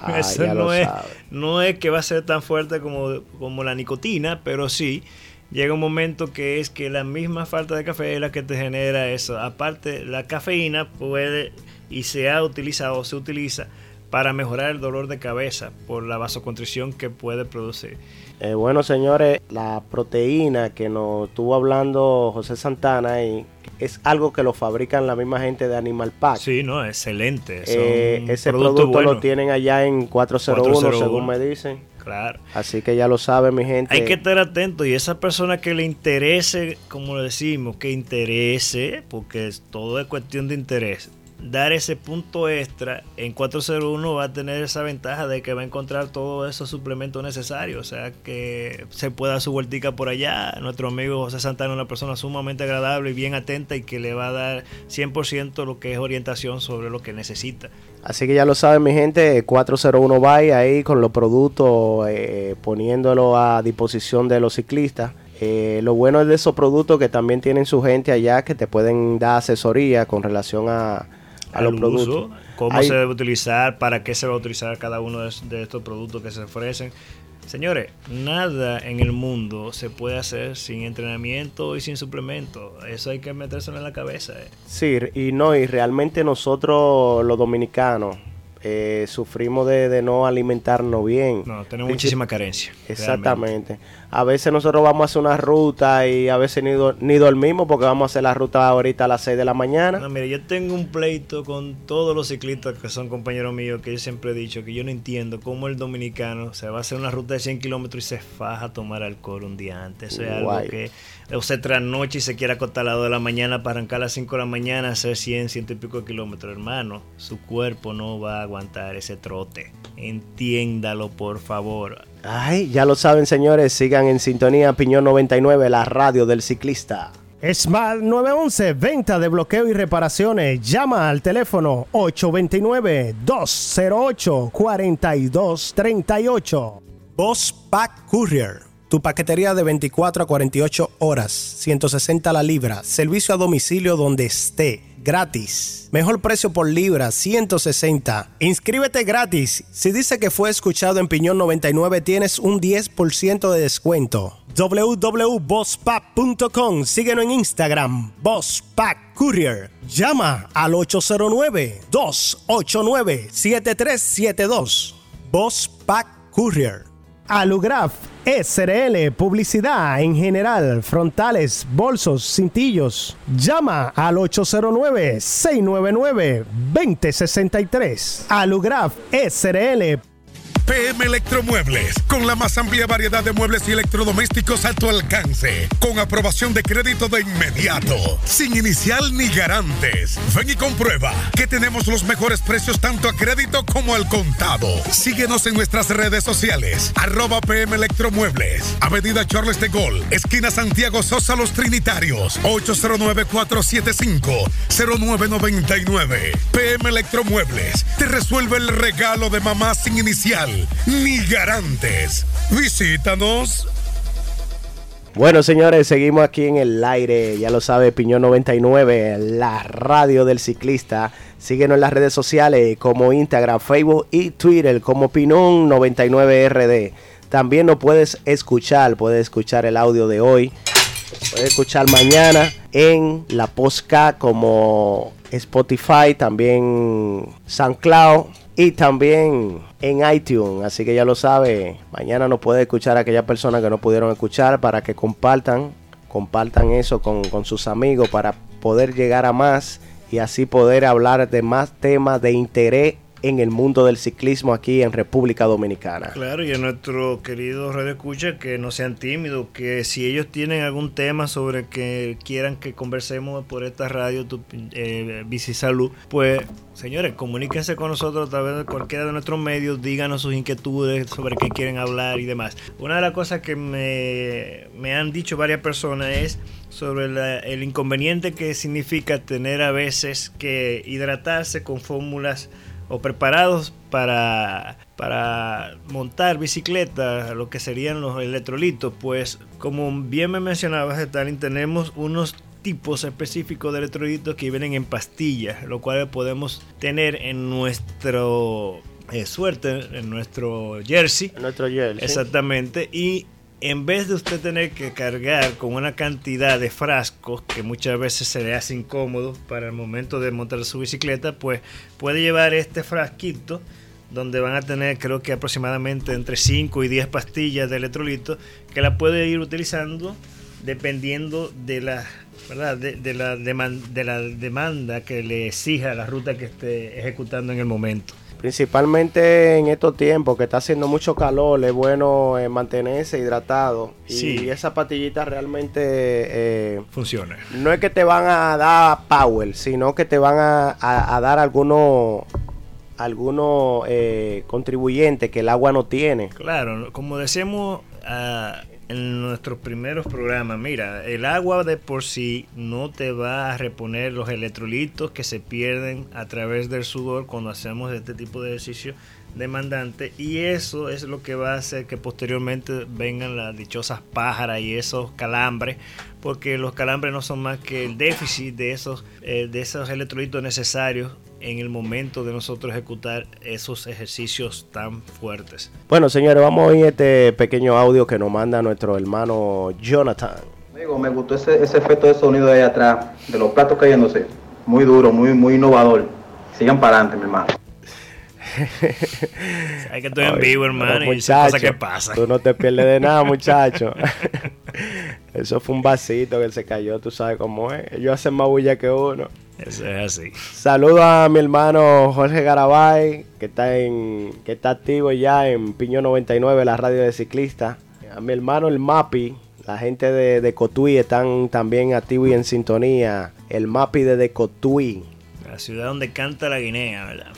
Ah, Eso no es, no es que va a ser tan fuerte como, como la nicotina, pero sí llega un momento que es que la misma falta de café es la que te genera eso. Aparte, la cafeína puede y se ha utilizado o se utiliza para mejorar el dolor de cabeza por la vasoconstricción que puede producir. Eh, bueno, señores, la proteína que nos estuvo hablando José Santana y es algo que lo fabrican la misma gente de Animal Pack. Sí, no, excelente. Eh, ese producto lo tienen allá en 401, según me dicen. Claro. Así que ya lo sabe mi gente. Hay que estar atento y esa persona que le interese, como decimos, que interese, porque todo es cuestión de interés dar ese punto extra en 401 va a tener esa ventaja de que va a encontrar todos esos suplementos necesarios. O sea, que se pueda su vueltica por allá. Nuestro amigo José Santana es una persona sumamente agradable y bien atenta y que le va a dar 100% lo que es orientación sobre lo que necesita. Así que ya lo saben mi gente, 401 va ahí con los productos eh, poniéndolo a disposición de los ciclistas. Eh, lo bueno es de esos productos que también tienen su gente allá que te pueden dar asesoría con relación a, a los productos. cómo se debe utilizar, para qué se va a utilizar cada uno de, estos productos que se ofrecen. Señores, nada en el mundo se puede hacer sin entrenamiento y sin suplemento. Eso hay que meterse en la cabeza. Eh. Sí, y no, y realmente nosotros los dominicanos, eh, sufrimos de, no alimentarnos bien. No, tenemos muchísima carencia. Exactamente. A veces nosotros vamos a hacer una ruta y a veces ni, ni dormimos porque vamos a hacer la ruta ahorita a las 6 de la mañana. No, mire, yo tengo un pleito con todos los ciclistas que son compañeros míos que yo siempre he dicho que yo no entiendo cómo el dominicano se va a hacer una ruta de 100 kilómetros y se faja a tomar alcohol un día antes. Eso es algo que o se trasnoche y se quiere acostar a las 2 de la mañana para arrancar a las 5 de la mañana a hacer 100, 100 y pico de kilómetros, hermano. Su cuerpo no va a aguantar ese trote. Entiéndalo, por favor. Ay, ya lo saben, señores. Sigan en sintonía Piñón 99, la radio del ciclista. Smart 911, venta de bloqueo y reparaciones. Llama al teléfono 829-208-4238. Boss Pack Courier tu paquetería de 24 a 48 horas, 160 la libra, servicio a domicilio donde esté, gratis. Mejor precio por libra, 160. Inscríbete gratis. Si dice que fue escuchado en Piñón 99, tienes un 10% de descuento. www.bosspack.com. Síguenos en Instagram, Boss Pack Courier. Llama al 809-289-7372. Boss Pack Courier Alugraf SRL, publicidad en general, frontales, bolsos, cintillos. Llama al 809-699-2063. Alugraf SRL. PM Electromuebles, con la más amplia variedad de muebles y electrodomésticos a tu alcance, con aprobación de crédito de inmediato, sin inicial ni garantes. Ven y comprueba que tenemos los mejores precios tanto a crédito como al contado. Síguenos en nuestras redes sociales, arroba PM Electromuebles, Avenida Charles de Gol, esquina Santiago Sosa Los Trinitarios, 809-475-0999. PM Electromuebles, te resuelve el regalo de mamá sin inicial ni garantes. Visítanos. Bueno, señores, seguimos aquí en el aire. Ya lo sabe, Piñón 99, la radio del ciclista. Síguenos en las redes sociales como Instagram, Facebook y Twitter como Pinón 99RD. También nos puedes escuchar, puedes escuchar el audio de hoy. Puedes escuchar mañana en la Posca como Spotify, también SoundCloud y también en iTunes. Así que ya lo sabe, mañana nos puede escuchar a aquellas personas que no pudieron escuchar para que compartan, compartan eso con, con sus amigos para poder llegar a más y así poder hablar de más temas de interés en el mundo del ciclismo aquí en República Dominicana. Claro, y a nuestro querido Radio Escucha que no sean tímidos, que si ellos tienen algún tema sobre que quieran que conversemos por esta radio, tu, eh, Bici Salud, pues señores, comuníquense con nosotros a través de cualquiera de nuestros medios, díganos sus inquietudes sobre qué quieren hablar y demás. Una de las cosas que me, me han dicho varias personas es sobre la, el inconveniente que significa tener a veces que hidratarse con fórmulas o preparados para, para montar bicicleta, lo que serían los electrolitos, pues como bien me mencionabas, Stalin, tenemos unos tipos específicos de electrolitos que vienen en pastillas, lo cual podemos tener en nuestro eh, suerte, en nuestro jersey. En nuestro jersey. Exactamente. Y en vez de usted tener que cargar con una cantidad de frascos que muchas veces se le hace incómodo para el momento de montar su bicicleta, pues puede llevar este frasquito donde van a tener creo que aproximadamente entre 5 y 10 pastillas de electrolito que la puede ir utilizando dependiendo de la ¿verdad? De, de la de la demanda que le exija la ruta que esté ejecutando en el momento. Principalmente en estos tiempos que está haciendo mucho calor, es bueno eh, mantenerse hidratado. Sí. Y esa pastillita realmente eh, funciona. No es que te van a dar power, sino que te van a, a, a dar algunos algunos eh, contribuyentes que el agua no tiene. Claro, como decíamos uh, en nuestros primeros programas, mira, el agua de por sí no te va a reponer los electrolitos que se pierden a través del sudor cuando hacemos este tipo de ejercicio demandante y eso es lo que va a hacer que posteriormente vengan las dichosas pájaras y esos calambres porque los calambres no son más que el déficit de esos eh, de esos electrolitos necesarios en el momento de nosotros ejecutar esos ejercicios tan fuertes. Bueno, señores, vamos a oír este pequeño audio que nos manda nuestro hermano Jonathan. Amigo, me gustó ese, ese efecto de sonido de ahí atrás, de los platos cayéndose. Muy duro, muy, muy innovador. Sigan para adelante, mi hermano. Hay que estoy en vivo, hermano, y cosas que pasa. Tú no te pierdes de nada, muchacho. Eso fue un vasito que se cayó, tú sabes cómo es. Ellos hacen más bulla que uno. Eso es así. Saludo a mi hermano Jorge Garabay, que está en que está activo ya en Piño 99, la radio de ciclista. A mi hermano el Mapi, la gente de, de Cotuí están también activos y en sintonía. El Mapi de, de Cotuí. La ciudad donde canta la Guinea, ¿verdad?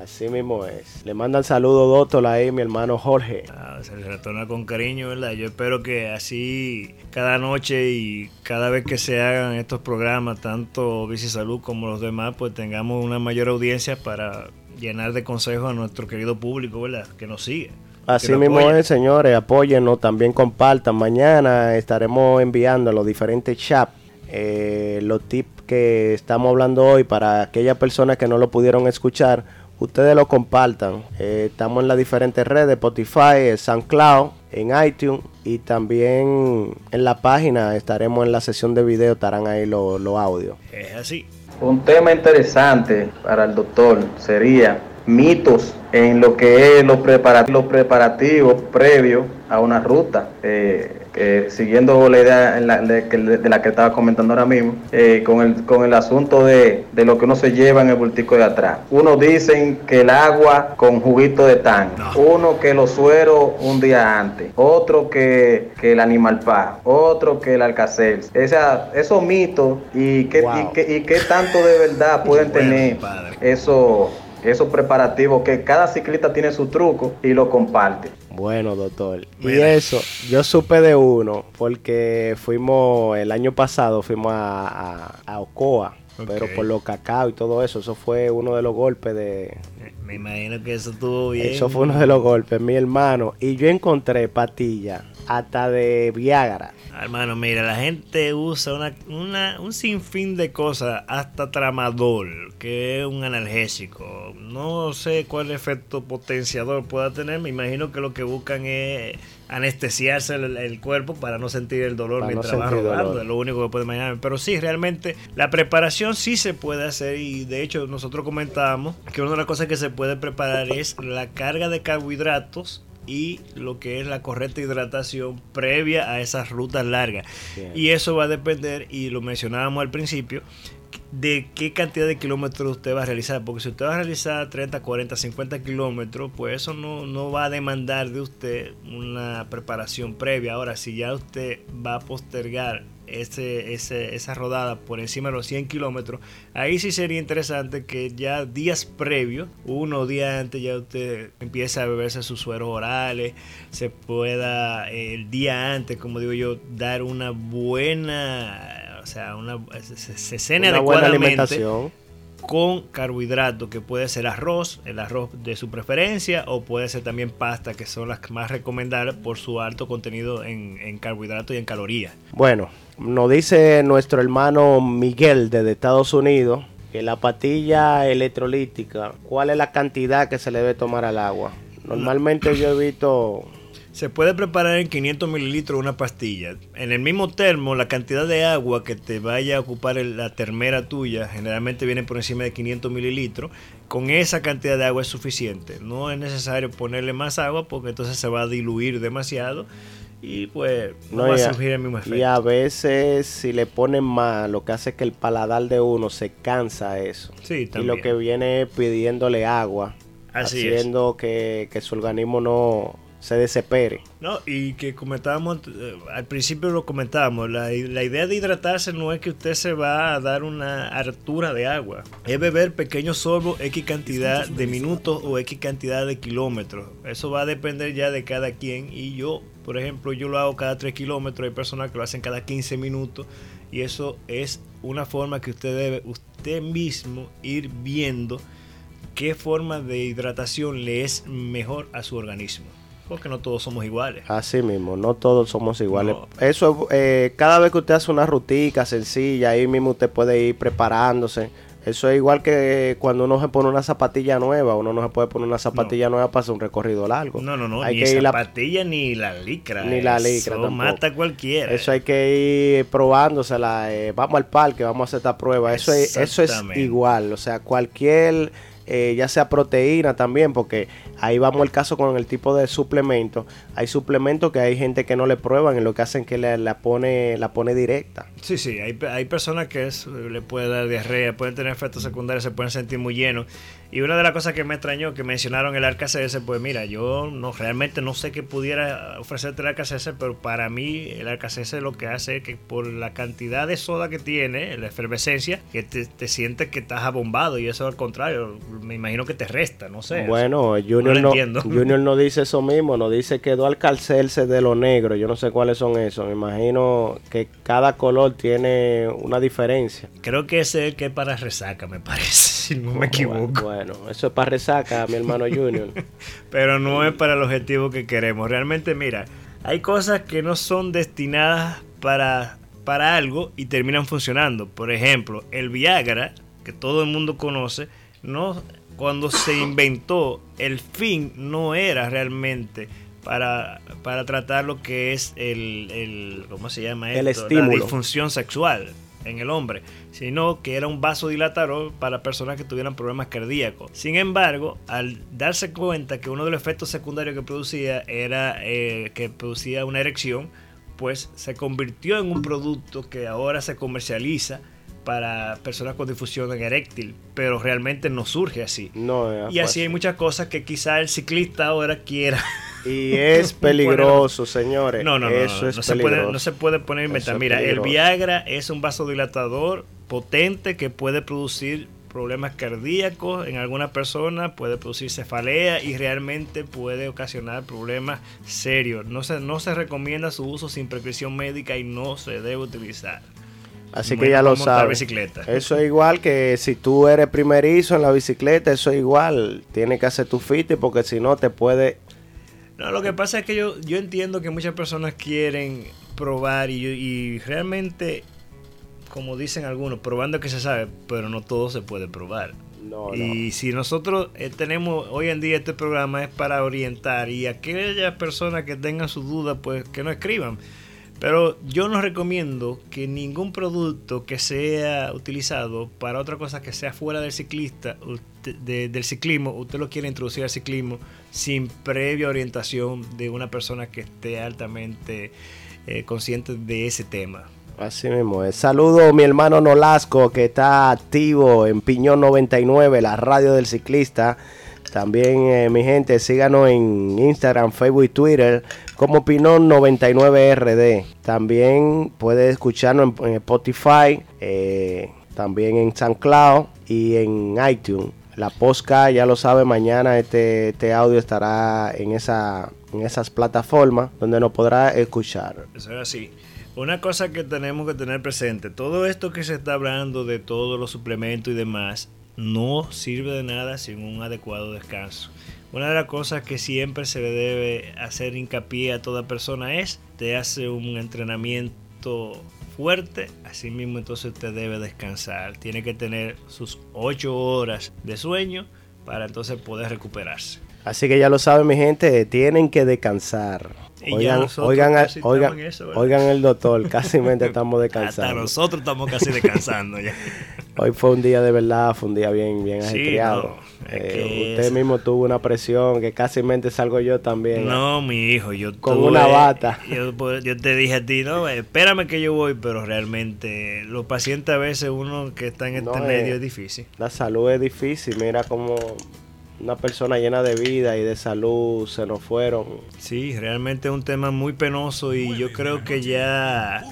Así mismo es. Le mandan saludos, doctor, ahí mi hermano Jorge. Ah, se le retorna con cariño, ¿verdad? Yo espero que así cada noche y cada vez que se hagan estos programas, tanto Bici Salud como los demás, pues tengamos una mayor audiencia para llenar de consejos a nuestro querido público, ¿verdad? Que nos sigue. Así mismo apoyen. es, señores, apóyennos, también compartan. Mañana estaremos enviando a los diferentes chats eh, los tips que estamos hablando hoy para aquellas personas que no lo pudieron escuchar ustedes lo compartan. Eh, estamos en las diferentes redes, Spotify, SoundCloud, en iTunes y también en la página estaremos en la sesión de video, estarán ahí los lo audios. Es así. Un tema interesante para el doctor sería mitos en lo que es los preparativos, preparativos previos a una ruta. Eh, siguiendo la idea de, la que estaba comentando ahora mismo, eh, con, el, con el asunto de, lo que uno se lleva en el bultico de atrás. Uno dicen que el agua con juguito de tan, uno que los sueros un día antes, otro que, el animal pa, otro que el alcacer. Esa, esos mitos y qué, y, qué, tanto de verdad pueden tener eso esos preparativos que cada ciclista tiene su truco y lo comparte. Bueno, doctor. Y eso, yo supe de uno porque fuimos, el año pasado fuimos a, a, Ocoa, pero por los cacao y todo eso, eso fue uno de los golpes de... Me imagino que eso estuvo bien. Eso fue uno de los golpes, mi hermano. Y yo encontré patilla hasta de Viagra. Hermano, mira, la gente usa una, un sinfín de cosas, hasta tramadol, que es un analgésico. No sé cuál efecto potenciador pueda tener, me imagino que lo que buscan es anestesiarse el, cuerpo para no sentir el dolor mientras va rodando, es lo único que puede imaginar. Pero sí, realmente la preparación sí se puede hacer y de hecho nosotros comentábamos que una de las cosas que se puede preparar es la carga de carbohidratos y lo que es la correcta hidratación previa a esas rutas largas. Y eso va a depender, y lo mencionábamos al principio, de qué cantidad de kilómetros usted va a realizar. Porque si usted va a realizar 30, 40, 50 kilómetros, pues eso no, no va a demandar de usted una preparación previa. Ahora, si ya usted va a postergar ese, esa rodada por encima de los 100 kilómetros, ahí sí sería interesante que ya días previos, uno día antes, ya usted empiece a beberse sus sueros orales, se pueda el día antes, como digo yo, dar una buena, o sea, una, se, cene adecuadamente con carbohidratos, que puede ser arroz, el arroz de su preferencia, o puede ser también pasta, que son las más recomendables por su alto contenido en, en carbohidratos y en calorías. Bueno, nos dice nuestro hermano Miguel desde Estados Unidos que la patilla electrolítica, ¿cuál es la cantidad que se le debe tomar al agua? Normalmente yo he visto... Se puede preparar en 500 mililitros una pastilla. En el mismo termo, la cantidad de agua que te vaya a ocupar la termera tuya generalmente viene por encima de 500 mililitros. Con esa cantidad de agua es suficiente. No es necesario ponerle más agua porque entonces se va a diluir demasiado y pues no, va a surgir el mismo efecto. Y a veces si le ponen más, lo que hace es que el paladar de uno se cansa eso. Sí, también. Y lo que viene pidiéndole agua, haciendo que, que su organismo no se desespere. No, y que comentábamos, eh, al principio lo comentábamos, la, la, idea de hidratarse no es que usted se va a dar una hartura de agua, es beber pequeños sorbos X cantidad de minutos o X cantidad de kilómetros. Eso va a depender ya de cada quien y yo, por ejemplo, yo lo hago cada 3 kilómetros, hay personas que lo hacen cada 15 minutos y eso es una forma que usted debe, usted mismo ir viendo qué forma de hidratación le es mejor a su organismo porque no todos somos iguales. Así mismo, no todos somos iguales. Eso, eh, cada vez que usted hace una rutica sencilla, ahí mismo usted puede ir preparándose. Eso es igual que cuando uno se pone una zapatilla nueva, uno no se puede poner una zapatilla nueva para hacer un recorrido largo. No, no, no, hay ni que zapatilla ni la licra. Ni la licra. Eso mata cualquiera. Eso hay que ir probándosela. Eh, vamos al parque, vamos a hacer esta prueba. Eso es, eso es igual. O sea, cualquier eh, ya sea proteína también, porque ahí vamos el caso con el tipo de suplemento. Hay suplementos que hay gente que no le prueban y lo que hacen que la pone la pone directa. Sí, sí, hay, hay personas que le puede dar diarrea, pueden tener efectos secundarios, se pueden sentir muy llenos. Y una de las cosas que me extrañó que mencionaron el ArcaCS, pues mira, yo no realmente no sé qué pudiera ofrecerte el ArcaCS, pero para mí el ArcaCS lo que hace es que por la cantidad de soda que tiene, la efervescencia, que te, te sientes que estás abombado y eso al contrario, me imagino que te resta, no sé. Bueno, Junior, no, Junior no dice eso mismo, no dice que al calcerse de lo negro, yo no sé cuáles son esos, me imagino que cada color tiene una diferencia. Creo que ese es el que es para resaca, me parece, si no me equivoco. Bueno, eso es para resaca, mi hermano Junior. Pero no es para el objetivo que queremos. Realmente, mira, hay cosas que no son destinadas para, para algo y terminan funcionando. Por ejemplo, el Viagra, que todo el mundo conoce, no cuando se inventó, el fin no era realmente para, para tratar lo que es el, el ¿cómo se llama El estímulo. La disfunción sexual. En el hombre, sino que era un vasodilatador para personas que tuvieran problemas cardíacos. Sin embargo, al darse cuenta que uno de los efectos secundarios que producía era eh, que producía una erección, pues se convirtió en un producto que ahora se comercializa para personas con difusión eréctil, pero realmente no surge así. No, y así hay muchas cosas que quizá el ciclista ahora quiera. Y es peligroso, señores. No, no, no. Eso no, es no se puede, no se puede poner en meta. Mira, el Viagra es un vasodilatador potente que puede producir problemas cardíacos en algunas personas, puede producir cefalea y realmente puede ocasionar problemas serios. No se, no se recomienda su uso sin prescripción médica y no se debe utilizar. Así que ya lo sabes. Eso es igual que si tú eres primerizo en la bicicleta, eso es igual. Tienes que hacer tu fit porque si no te puede... No, lo que pasa es que yo, yo entiendo que muchas personas quieren probar y, y realmente, como dicen algunos, probando que se sabe, pero no todo se puede probar. No, y no. si nosotros eh, tenemos hoy en día este programa es para orientar y aquellas personas que tengan sus dudas, pues que no escriban. Pero yo no recomiendo que ningún producto que sea utilizado para otra cosa que sea fuera del ciclista, de, del ciclismo, usted lo quiere introducir al ciclismo sin previa orientación de una persona que esté altamente eh, consciente de ese tema. Así mismo es. Saludo a mi hermano Nolasco que está activo en Piñón 99, la radio del ciclista. También, eh, mi gente, síganos en Instagram, Facebook y Twitter como Pinón 99RD. También puede escucharnos en, Spotify, eh, también en SoundCloud y en iTunes. La Posca, ya lo sabe, mañana este, este audio estará en, en esas plataformas donde nos podrá escuchar. Eso es así. Una cosa que tenemos que tener presente, todo esto que se está hablando de todos los suplementos y demás, no sirve de nada sin un adecuado descanso. Una de las cosas que siempre se le debe hacer hincapié a toda persona es, te hace un entrenamiento fuerte, así mismo entonces te debe descansar. Tiene que tener sus 8 horas de sueño para entonces poder recuperarse. Así que ya lo saben mi gente, tienen que descansar. Oigan, oigan, oigan, eso, oigan, el doctor, casi estamos descansando. Hasta nosotros estamos casi descansando ya. Hoy fue un día de verdad, fue un día bien, bien sí. No, eh, usted es... mismo tuvo una presión que casi salgo yo también. No, ¿eh? mi hijo, yo con tuve, una bata. Yo, yo, te dije a ti, no, espérame que yo voy, pero realmente los pacientes a veces uno que está en este no, medio eh, es difícil. La salud es difícil, mira cómo una persona llena de vida y de salud se nos fueron. Sí, realmente es un tema muy penoso y yo creo que ya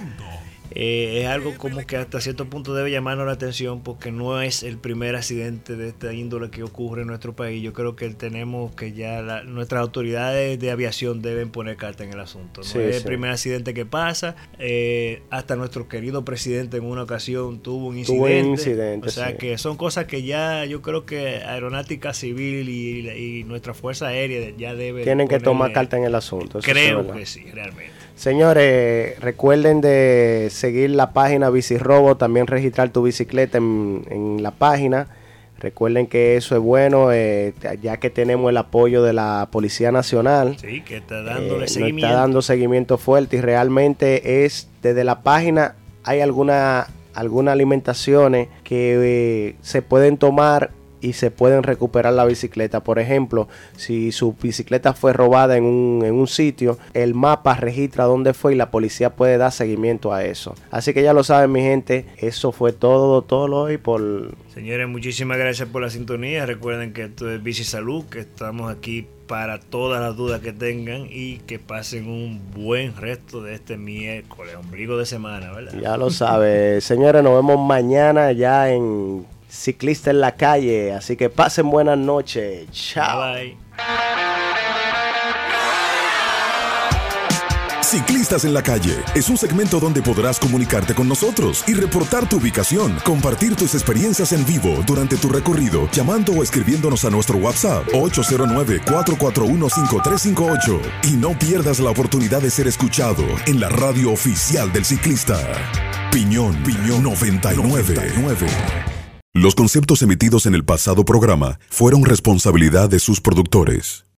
eh, es algo como que hasta cierto punto debe llamarnos la atención porque no es el primer accidente de esta índole que ocurre en nuestro país. Yo creo que tenemos que ya la, nuestras autoridades de aviación deben poner carta en el asunto. No sí, es sí. el primer accidente que pasa. Eh, hasta nuestro querido presidente en una ocasión tuvo un incidente. Tuvo un incidente o sea sí. que son cosas que ya yo creo que Aeronáutica Civil y, y nuestra Fuerza Aérea ya deben... Tienen que tomar carta en el asunto. Creo que sí, realmente. Señores, recuerden de seguir la página Bicirrobo, también registrar tu bicicleta en, en, la página. Recuerden que eso es bueno, eh, ya que tenemos el apoyo de la Policía Nacional. Sí, que está dándole eh, seguimiento. Está dando seguimiento fuerte y realmente es desde la página hay alguna algunas alimentaciones que eh, se pueden tomar y se pueden recuperar la bicicleta. Por ejemplo, si su bicicleta fue robada en un, en un, sitio, el mapa registra dónde fue y la policía puede dar seguimiento a eso. Así que ya lo saben mi gente, eso fue todo, todo hoy por... Señores, muchísimas gracias por la sintonía. Recuerden que esto es Bici Salud, que estamos aquí para todas las dudas que tengan y que pasen un buen resto de este miércoles, ombligo de semana, ¿verdad? Ya lo sabe. Señores, nos vemos mañana ya en Ciclista en la calle. Así que pasen buenas noches. Chao. Bye. Ciclistas en la calle es un segmento donde podrás comunicarte con nosotros y reportar tu ubicación, compartir tus experiencias en vivo durante tu recorrido, llamando o escribiéndonos a nuestro WhatsApp 809-441-5358. Y no pierdas la oportunidad de ser escuchado en la radio oficial del ciclista. Piñón, Piñón 99. 99. Los conceptos emitidos en el pasado programa fueron responsabilidad de sus productores.